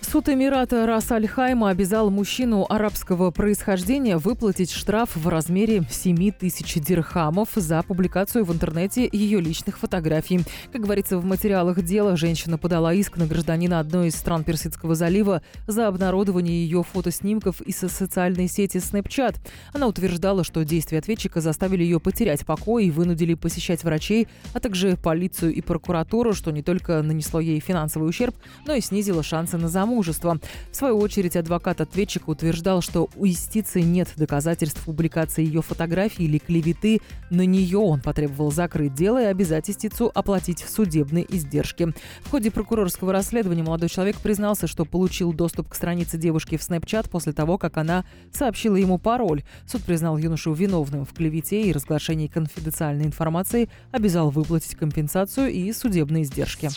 Суд Эмирата Рас Аль-Хайма обязал мужчину арабского происхождения выплатить штраф в размере 7 тысяч дирхамов за публикацию в интернете ее личных фотографий. Как говорится в материалах дела, женщина подала иск на гражданина одной из стран Персидского залива за обнародование ее фотоснимков из социальной сети Snapchat. Она утверждала, что действия ответчика заставили ее потерять покой и вынудили посещать врачей, а также полицию и прокуратуру, что не только нанесло ей финансовый ущерб, но и снизило шансы на замуж замужества. В свою очередь, адвокат ответчика утверждал, что у юстиции нет доказательств публикации ее фотографии или клеветы на нее. Он потребовал закрыть дело и обязать истицу оплатить судебные издержки. В ходе прокурорского расследования молодой человек признался, что получил доступ к странице девушки в Snapchat после того, как она сообщила ему пароль. Суд признал юношу виновным в клевете и разглашении конфиденциальной информации, обязал выплатить компенсацию и судебные издержки.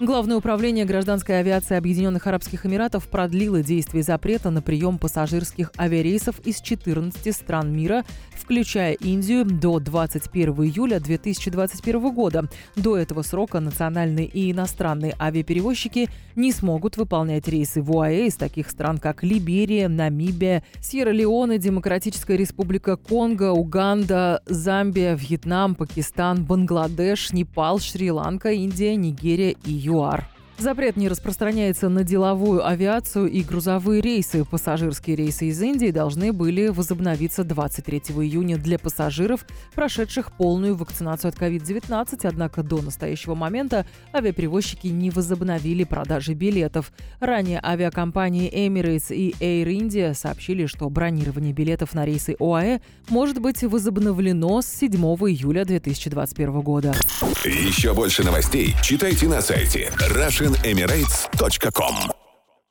Главное управление гражданской авиации Объединенных Арабских Эмиратов продлило действие запрета на прием пассажирских авиарейсов из 14 стран мира, включая Индию, до 21 июля 2021 года. До этого срока национальные и иностранные авиаперевозчики не смогут выполнять рейсы в УАЭ из таких стран, как Либерия, Намибия, Сьерра-Леоне, Демократическая Республика Конго, Уганда, Замбия, Вьетнам, Пакистан, Бангладеш, Непал, Шри-Ланка, Индия, Нигерия и you are. Запрет не распространяется на деловую авиацию и грузовые рейсы. Пассажирские рейсы из Индии должны были возобновиться 23 июня для пассажиров, прошедших полную вакцинацию от COVID-19, однако до настоящего момента авиаперевозчики не возобновили продажи билетов. Ранее авиакомпании Emirates и Air India сообщили, что бронирование билетов на рейсы ОАЭ может быть возобновлено с 7 июля 2021 года. Еще больше новостей читайте на сайте Russianemirates.com